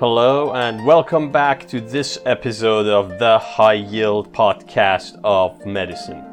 Hello, and welcome back to this episode of the High Yield Podcast of Medicine.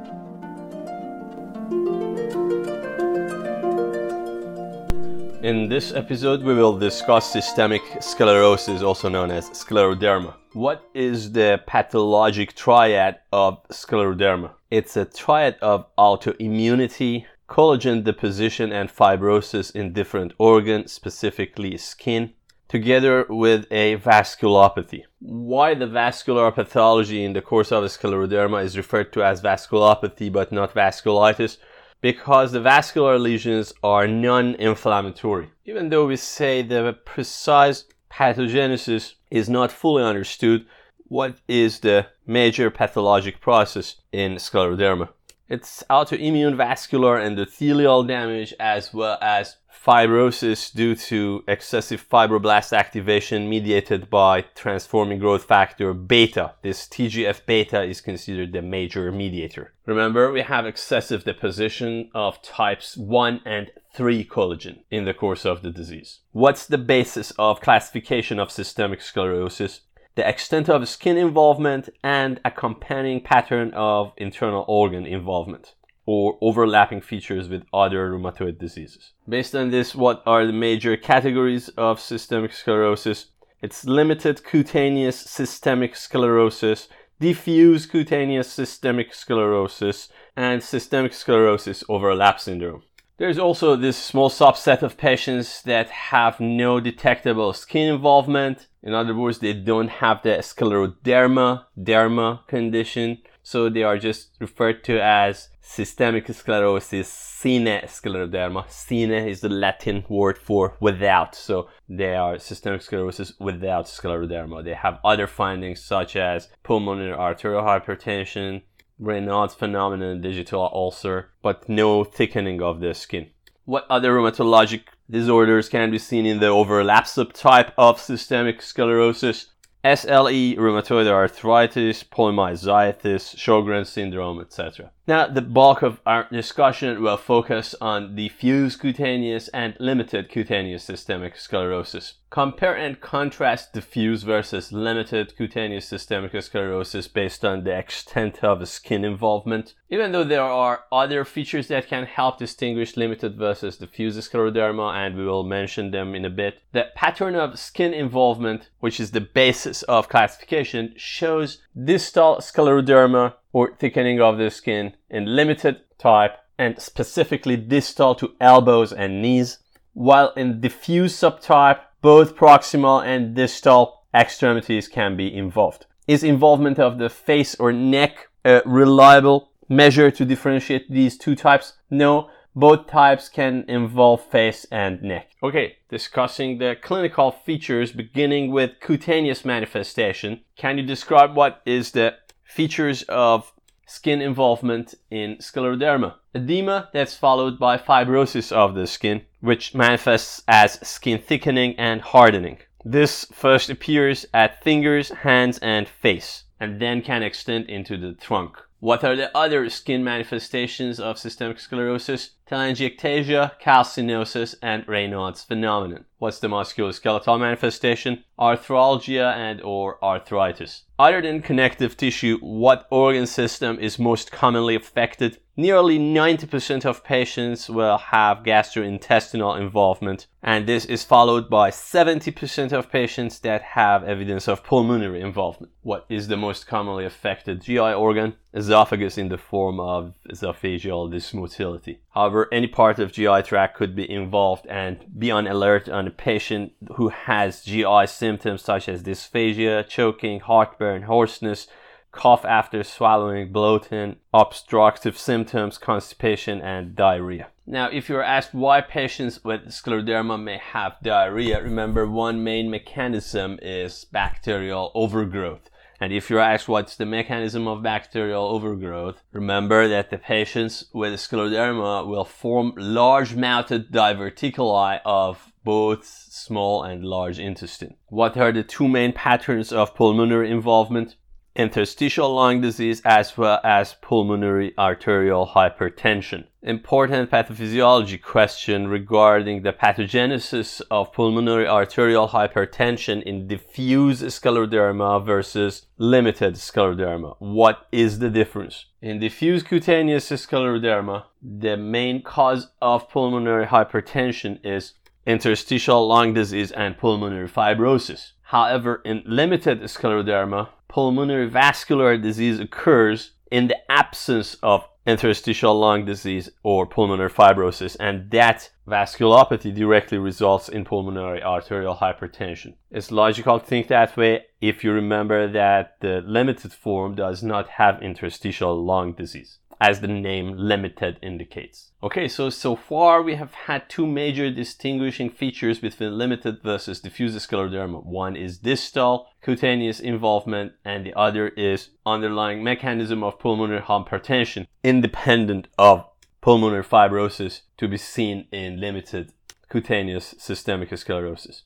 In this episode, we will discuss systemic sclerosis, also known as scleroderma. What is the pathologic triad of scleroderma? It's a triad of autoimmunity, collagen deposition, and fibrosis in different organs, specifically skin, together with a vasculopathy. Why the vascular pathology in the course of scleroderma is referred to as vasculopathy but not vasculitis? Because the vascular lesions are non inflammatory. Even though we say the precise pathogenesis is not fully understood, what is the major pathologic process in scleroderma? It's autoimmune vascular endothelial damage as well as fibrosis due to excessive fibroblast activation mediated by transforming growth factor beta. This TGF beta is considered the major mediator. Remember, we have excessive deposition of types 1 and 3 collagen in the course of the disease. What's the basis of classification of systemic sclerosis? The extent of skin involvement and accompanying pattern of internal organ involvement or overlapping features with other rheumatoid diseases. Based on this, what are the major categories of systemic sclerosis? It's limited cutaneous systemic sclerosis, diffuse cutaneous systemic sclerosis, and systemic sclerosis overlap syndrome. There's also this small subset of patients that have no detectable skin involvement. In other words, they don't have the scleroderma, derma condition. So they are just referred to as systemic sclerosis, sine scleroderma. Sine is the Latin word for without. So they are systemic sclerosis without scleroderma. They have other findings such as pulmonary arterial hypertension, Raynaud's phenomenon, digital ulcer, but no thickening of the skin. What other rheumatologic disorders can be seen in the overlap subtype of systemic sclerosis? SLE, rheumatoid arthritis, polymyositis, Sjogren's syndrome, etc. Now, the bulk of our discussion will focus on diffuse cutaneous and limited cutaneous systemic sclerosis. Compare and contrast diffuse versus limited cutaneous systemic sclerosis based on the extent of skin involvement. Even though there are other features that can help distinguish limited versus diffuse scleroderma, and we will mention them in a bit, the pattern of skin involvement, which is the basis of classification, shows distal scleroderma or thickening of the skin in limited type and specifically distal to elbows and knees, while in diffuse subtype, both proximal and distal extremities can be involved. Is involvement of the face or neck a reliable measure to differentiate these two types? No, both types can involve face and neck. Okay, discussing the clinical features beginning with cutaneous manifestation. Can you describe what is the features of skin involvement in scleroderma? Edema that's followed by fibrosis of the skin, which manifests as skin thickening and hardening. This first appears at fingers, hands, and face, and then can extend into the trunk. What are the other skin manifestations of systemic sclerosis? Telangiectasia, calcinosis, and Raynaud's phenomenon. What's the musculoskeletal manifestation? Arthralgia and or arthritis. Other than connective tissue, what organ system is most commonly affected? Nearly 90% of patients will have gastrointestinal involvement, and this is followed by 70% of patients that have evidence of pulmonary involvement. What is the most commonly affected GI organ? Esophagus in the form of esophageal dysmotility. However, any part of GI tract could be involved and be on alert on a patient who has GI symptoms such as dysphagia, choking, heartburn, hoarseness, cough after swallowing, bloating, obstructive symptoms, constipation, and diarrhea. Now, if you're asked why patients with scleroderma may have diarrhea, remember one main mechanism is bacterial overgrowth. And if you're asked what's the mechanism of bacterial overgrowth, remember that the patients with scleroderma will form large mouthed diverticuli of both small and large intestine. What are the two main patterns of pulmonary involvement? Interstitial lung disease as well as pulmonary arterial hypertension. Important pathophysiology question regarding the pathogenesis of pulmonary arterial hypertension in diffuse scleroderma versus limited scleroderma. What is the difference? In diffuse cutaneous scleroderma, the main cause of pulmonary hypertension is interstitial lung disease and pulmonary fibrosis. However, in limited scleroderma, pulmonary vascular disease occurs in the absence of interstitial lung disease or pulmonary fibrosis, and that vasculopathy directly results in pulmonary arterial hypertension. It's logical to think that way if you remember that the limited form does not have interstitial lung disease as the name limited indicates. Okay, so so far we have had two major distinguishing features between limited versus diffuse scleroderma. One is distal cutaneous involvement and the other is underlying mechanism of pulmonary hypertension independent of pulmonary fibrosis to be seen in limited cutaneous systemic sclerosis.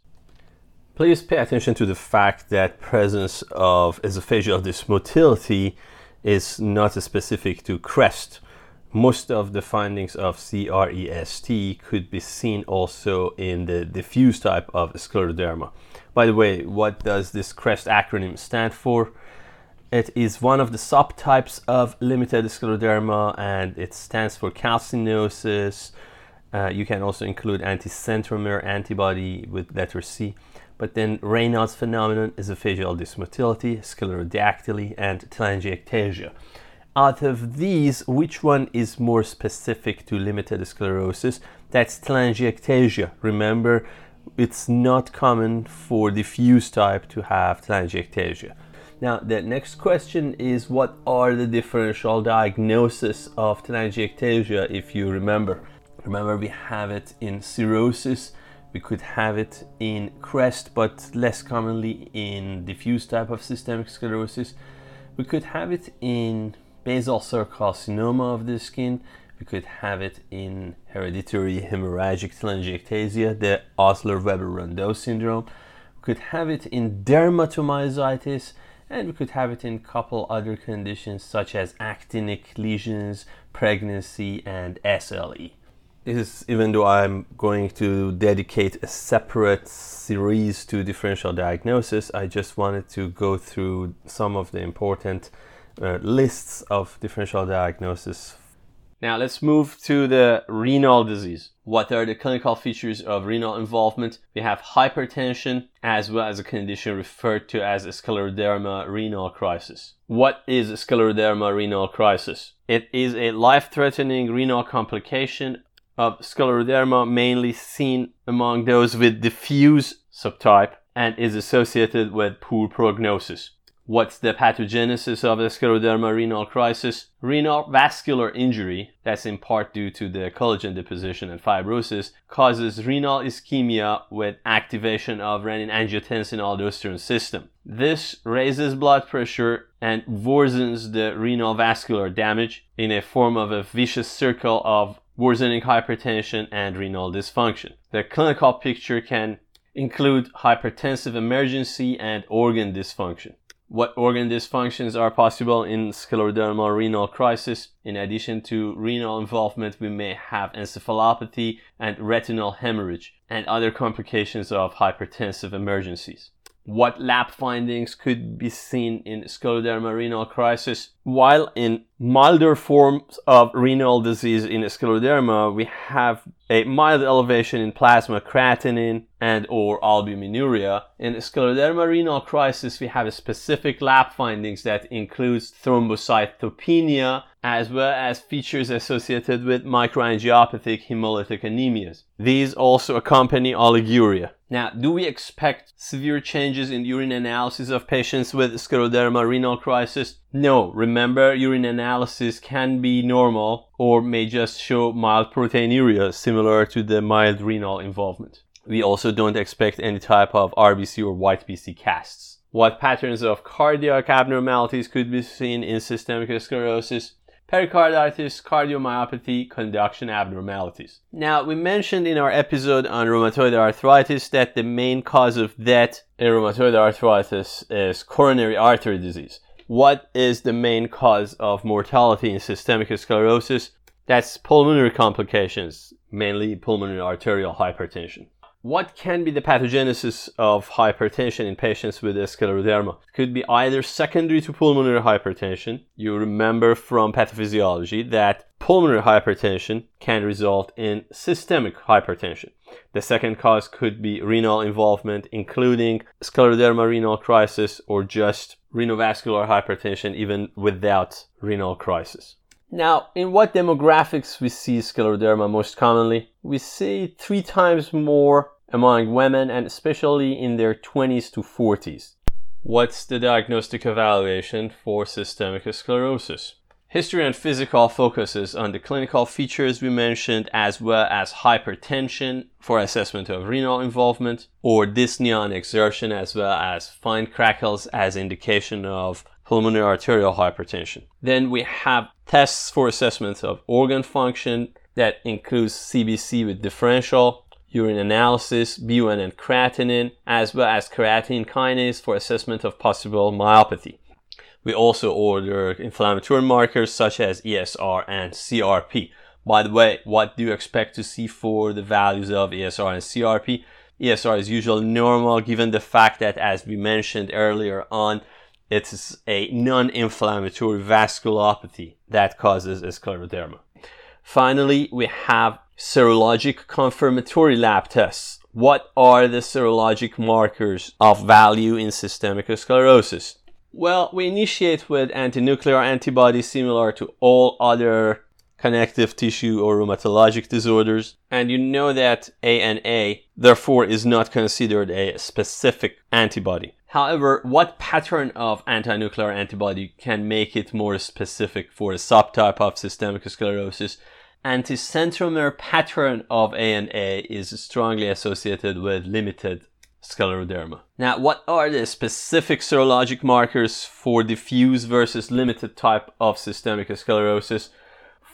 Please pay attention to the fact that presence of esophageal dysmotility is not specific to CREST. Most of the findings of CREST could be seen also in the diffuse type of scleroderma. By the way, what does this CREST acronym stand for? It is one of the subtypes of limited scleroderma and it stands for calcinosis. Uh, you can also include anticentromere antibody with letter C. But then Raynaud's phenomenon, is a esophageal dysmotility, sclerodactyly, and telangiectasia. Out of these, which one is more specific to limited sclerosis? That's telangiectasia. Remember, it's not common for diffuse type to have telangiectasia. Now, the next question is what are the differential diagnosis of telangiectasia if you remember? Remember, we have it in cirrhosis we could have it in CREST, but less commonly in diffuse type of systemic sclerosis. We could have it in basal cell carcinoma of the skin. We could have it in hereditary hemorrhagic telangiectasia, the Osler-Weber-Rendu syndrome. We could have it in dermatomyositis, and we could have it in a couple other conditions such as actinic lesions, pregnancy, and SLE is even though I'm going to dedicate a separate series to differential diagnosis, I just wanted to go through some of the important uh, lists of differential diagnosis. Now let's move to the renal disease. What are the clinical features of renal involvement? We have hypertension as well as a condition referred to as scleroderma renal crisis. What is scleroderma renal crisis? It is a life-threatening renal complication of scleroderma mainly seen among those with diffuse subtype and is associated with poor prognosis. What's the pathogenesis of the scleroderma renal crisis? Renal vascular injury, that's in part due to the collagen deposition and fibrosis, causes renal ischemia with activation of renin-angiotensin aldosterone system. This raises blood pressure and worsens the renal vascular damage in a form of a vicious circle of worsening hypertension and renal dysfunction. The clinical picture can include hypertensive emergency and organ dysfunction. What organ dysfunctions are possible in scleroderma renal crisis? In addition to renal involvement, we may have encephalopathy and retinal hemorrhage and other complications of hypertensive emergencies what lab findings could be seen in scleroderma renal crisis. While in milder forms of renal disease in scleroderma, we have a mild elevation in plasma creatinine and or albuminuria. In scleroderma renal crisis, we have specific lab findings that includes thrombocytopenia as well as features associated with microangiopathic hemolytic anemias. These also accompany oliguria. Now, do we expect severe changes in urine analysis of patients with scleroderma renal crisis? No. Remember, urine analysis can be normal or may just show mild proteinuria similar to the mild renal involvement. We also don't expect any type of RBC or white BC casts. What patterns of cardiac abnormalities could be seen in systemic sclerosis? pericarditis, cardiomyopathy, conduction abnormalities. Now, we mentioned in our episode on rheumatoid arthritis that the main cause of death in rheumatoid arthritis is coronary artery disease. What is the main cause of mortality in systemic sclerosis? That's pulmonary complications, mainly pulmonary arterial hypertension. What can be the pathogenesis of hypertension in patients with scleroderma? Could be either secondary to pulmonary hypertension. You remember from pathophysiology that pulmonary hypertension can result in systemic hypertension. The second cause could be renal involvement, including scleroderma renal crisis or just renovascular hypertension, even without renal crisis. Now, in what demographics we see scleroderma most commonly? We see three times more among women and especially in their 20s to 40s. What's the diagnostic evaluation for systemic sclerosis? History and physical focuses on the clinical features we mentioned as well as hypertension for assessment of renal involvement or dyspnea and exertion as well as fine crackles as indication of pulmonary arterial hypertension. Then we have tests for assessment of organ function that includes CBC with differential, urine analysis, BUN and creatinine, as well as creatine kinase for assessment of possible myopathy. We also order inflammatory markers such as ESR and CRP. By the way, what do you expect to see for the values of ESR and CRP? ESR is usually normal given the fact that, as we mentioned earlier on, it's a non-inflammatory vasculopathy that causes scleroderma. Finally, we have serologic confirmatory lab tests. What are the serologic markers of value in systemic sclerosis? Well, we initiate with antinuclear antibodies similar to all other connective tissue or rheumatologic disorders. And you know that ANA, therefore, is not considered a specific antibody. However, what pattern of antinuclear antibody can make it more specific for a subtype of systemic sclerosis? Anticentromere pattern of ANA is strongly associated with limited scleroderma. Now, what are the specific serologic markers for diffuse versus limited type of systemic sclerosis?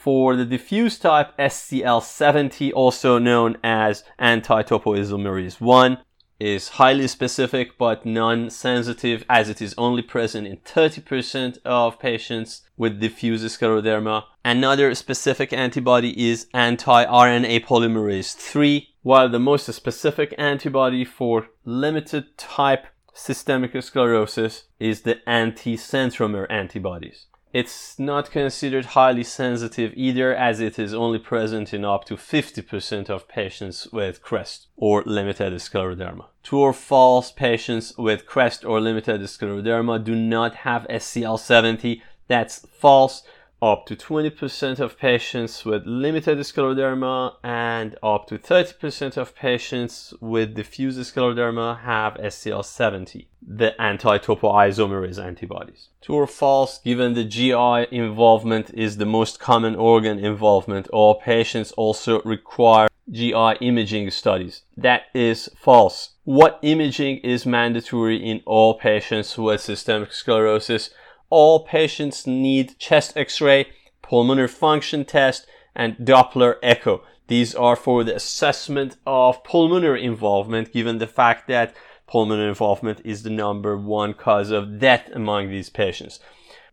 For the diffuse type, SCL70, also known as anti-topoisomerase 1, is highly specific but non-sensitive as it is only present in 30% of patients with diffuse scleroderma. Another specific antibody is anti-RNA polymerase 3, while the most specific antibody for limited type systemic sclerosis is the anti-centromere antibodies. It's not considered highly sensitive either as it is only present in up to 50% of patients with CREST or limited scleroderma. True or false, patients with CREST or limited scleroderma do not have SCL70. That's false up to 20% of patients with limited scleroderma and up to 30% of patients with diffuse scleroderma have SCL70, the anti-topoisomerase antibodies. True or false, given the GI involvement is the most common organ involvement, all patients also require GI imaging studies. That is false. What imaging is mandatory in all patients with systemic sclerosis? All patients need chest x-ray, pulmonary function test, and Doppler echo. These are for the assessment of pulmonary involvement given the fact that pulmonary involvement is the number one cause of death among these patients.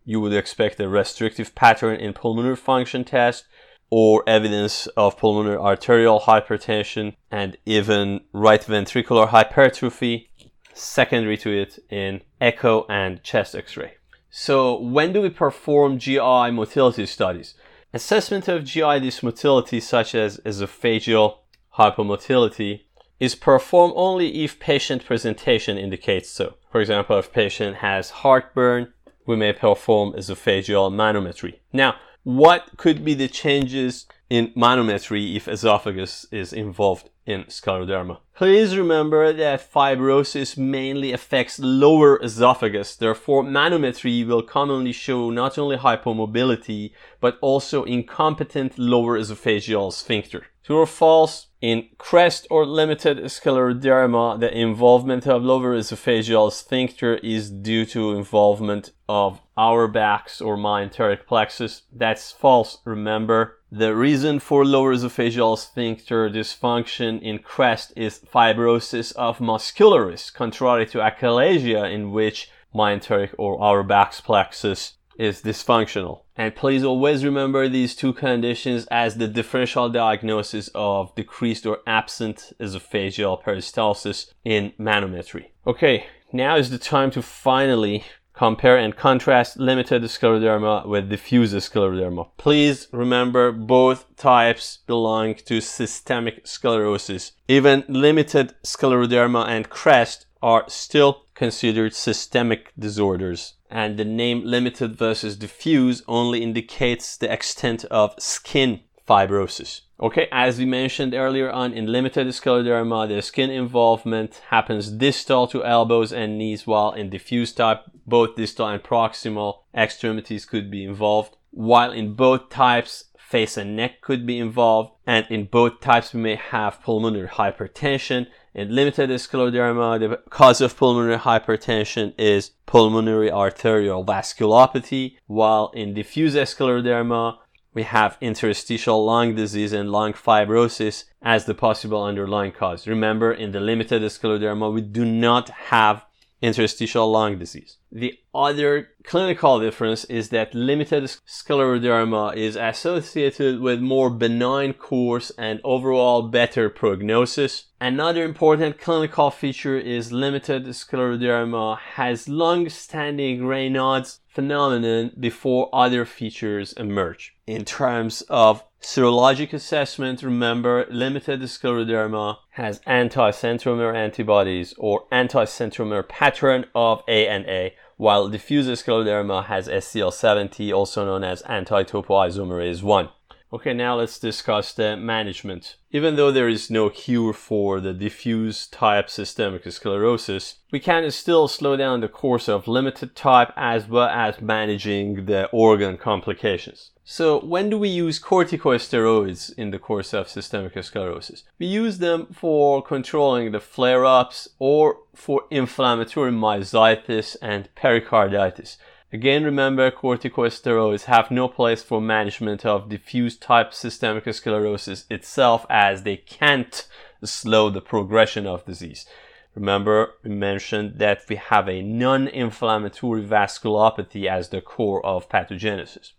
You would expect a restrictive pattern in pulmonary function test or evidence of pulmonary arterial hypertension and even right ventricular hypertrophy secondary to it in echo and chest x-ray. So when do we perform GI motility studies? Assessment of GI dysmotility such as esophageal hypomotility is performed only if patient presentation indicates so. For example, if patient has heartburn, we may perform esophageal manometry. Now, what could be the changes in manometry if esophagus is involved in scleroderma. Please remember that fibrosis mainly affects lower esophagus, therefore manometry will commonly show not only hypomobility, but also incompetent lower esophageal sphincter. True or false? In CREST or limited scleroderma, the involvement of lower esophageal sphincter is due to involvement of Auerbach's or myenteric plexus. That's false, remember. The reason for lower esophageal sphincter dysfunction in CREST is fibrosis of muscularis, contrary to achalasia in which mesenteric or Auerbach plexus is dysfunctional. And please always remember these two conditions as the differential diagnosis of decreased or absent esophageal peristalsis in manometry. Okay, now is the time to finally compare and contrast limited scleroderma with diffuse scleroderma. Please remember both types belong to systemic sclerosis. Even limited scleroderma and CREST are still considered systemic disorders. And the name limited versus diffuse only indicates the extent of skin fibrosis. Okay, as we mentioned earlier on, in limited scleroderma, the skin involvement happens distal to elbows and knees, while in diffuse type, both distal and proximal extremities could be involved. While in both types, face and neck could be involved, and in both types, we may have pulmonary hypertension. In limited scleroderma, the cause of pulmonary hypertension is pulmonary arterial vasculopathy, while in diffuse scleroderma, we have interstitial lung disease and lung fibrosis as the possible underlying cause. Remember, in the limited scleroderma, we do not have interstitial lung disease. The other clinical difference is that limited scleroderma is associated with more benign course and overall better prognosis. Another important clinical feature is limited scleroderma has long-standing Raynaud's phenomenon before other features emerge. In terms of serologic assessment, remember limited scleroderma has anti-centromere antibodies or anti-centromere pattern of ANA, while diffuse scleroderma has SCL70, also known as anti-topoisomerase 1. Okay, now let's discuss the management. Even though there is no cure for the diffuse type systemic sclerosis, we can still slow down the course of limited type as well as managing the organ complications. So when do we use corticosteroids in the course of systemic sclerosis? We use them for controlling the flare-ups or for inflammatory myositis and pericarditis. Again, remember corticosteroids have no place for management of diffuse type systemic sclerosis itself as they can't slow the progression of disease. Remember, we mentioned that we have a non-inflammatory vasculopathy as the core of pathogenesis.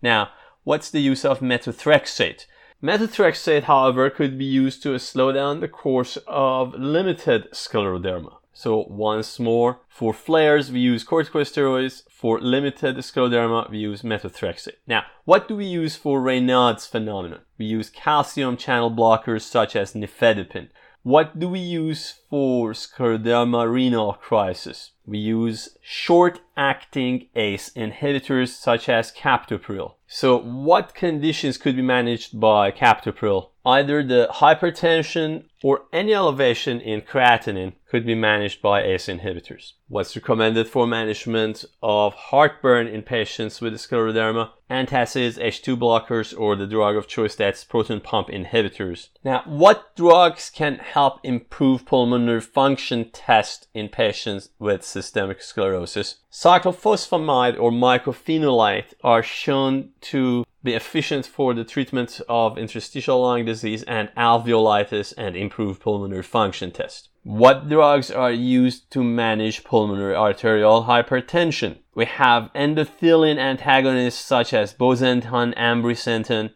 Now, what's the use of methotrexate? Methotrexate, however, could be used to slow down the course of limited scleroderma. So once more, for flares, we use corticosteroids. For limited scleroderma, we use methotrexate. Now, what do we use for Raynaud's phenomenon? We use calcium channel blockers such as nifedipine. What do we use for scleroderma renal crisis? We use short-acting ACE inhibitors such as captopril. So what conditions could be managed by captopril? Either the hypertension or any elevation in creatinine could be managed by ACE inhibitors. What's recommended for management of heartburn in patients with scleroderma? Antacids, H2 blockers, or the drug of choice that's proton pump inhibitors. Now, what drugs can help improve pulmonary function test in patients with systemic sclerosis? Cyclophosphamide or mycophenolate are shown to be efficient for the treatment of interstitial lung disease and alveolitis and improve pulmonary function test. What drugs are used to manage pulmonary arterial hypertension? We have endothelin antagonists such as bosentan, ambrisentan.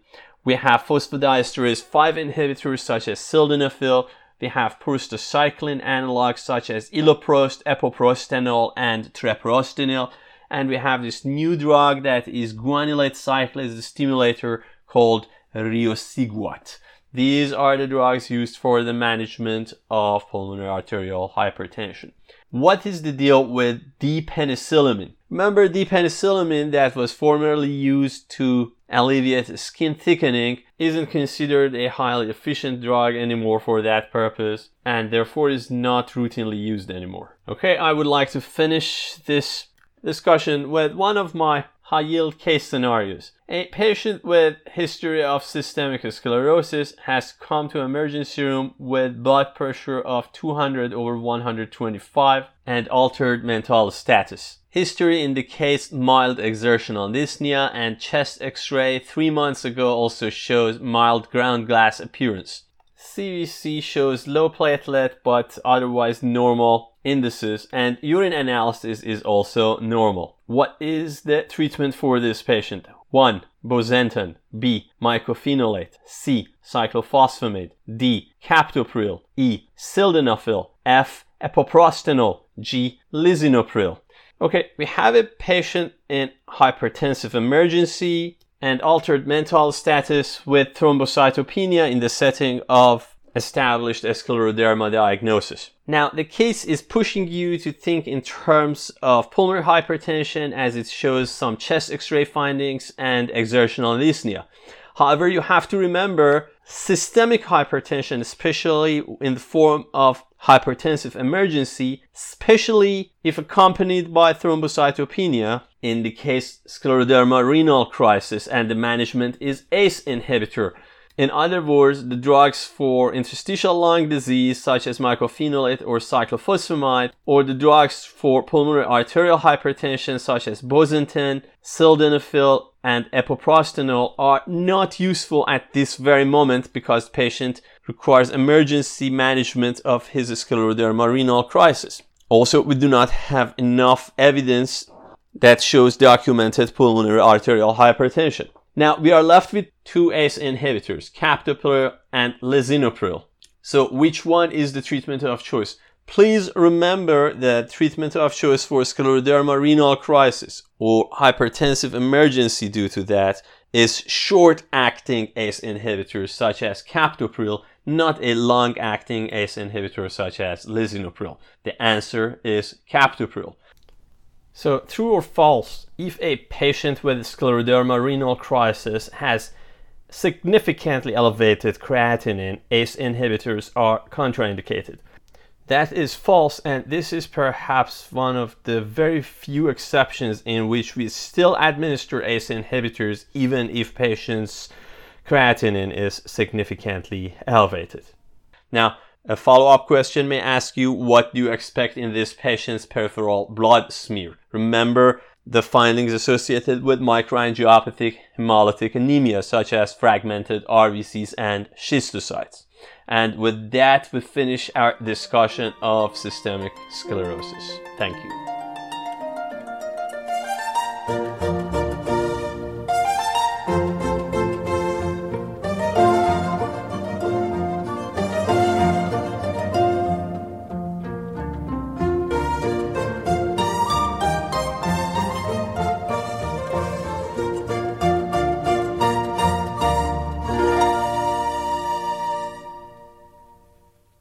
We have phosphodiesterase 5 inhibitors such as sildenafil. We have prostacyclin analogs such as iloprost, epoprostenol, and treprostinil and we have this new drug that is guanylate cyclase stimulator called riociguat. These are the drugs used for the management of pulmonary arterial hypertension. What is the deal with D-penicillamine? Remember D-penicillamine that was formerly used to alleviate skin thickening isn't considered a highly efficient drug anymore for that purpose and therefore is not routinely used anymore. Okay, I would like to finish this discussion with one of my high yield case scenarios. A patient with history of systemic sclerosis has come to emergency room with blood pressure of 200 over 125 and altered mental status. History indicates mild exertional dyspnea and chest x-ray 3 months ago also shows mild ground glass appearance. CBC shows low platelet but otherwise normal indices, and urine analysis is also normal. What is the treatment for this patient? 1. Bosentan. B. Mycophenolate. C. Cyclophosphamide. D. Captopril. E. Sildenafil. F. Epoprostenol. G. Lisinopril. Okay, we have a patient in hypertensive emergency and altered mental status with thrombocytopenia in the setting of established scleroderma diagnosis. Now, the case is pushing you to think in terms of pulmonary hypertension as it shows some chest x-ray findings and exertional dyspnea. However, you have to remember systemic hypertension, especially in the form of hypertensive emergency, especially if accompanied by thrombocytopenia, in the case scleroderma renal crisis and the management is ACE inhibitor. In other words, the drugs for interstitial lung disease such as mycophenolate or cyclophosphamide, or the drugs for pulmonary arterial hypertension such as bosentan, sildenafil, and epoprostenol are not useful at this very moment because patient requires emergency management of his scleroderma renal crisis. Also, we do not have enough evidence that shows documented pulmonary arterial hypertension. Now we are left with two ACE inhibitors, captopril and lisinopril. So which one is the treatment of choice? Please remember that treatment of choice for scleroderma renal crisis or hypertensive emergency due to that is short-acting ACE inhibitors such as captopril, not a long-acting ACE inhibitor such as lisinopril. The answer is captopril. So, true or false, if a patient with scleroderma renal crisis has significantly elevated creatinine, ACE inhibitors are contraindicated. That is false, and this is perhaps one of the very few exceptions in which we still administer ACE inhibitors even if patients' creatinine is significantly elevated. Now, a follow-up question may ask you, what do you expect in this patient's peripheral blood smear? Remember the findings associated with microangiopathic hemolytic anemia, such as fragmented RBCs and schistocytes. And with that, we finish our discussion of systemic sclerosis. Thank you.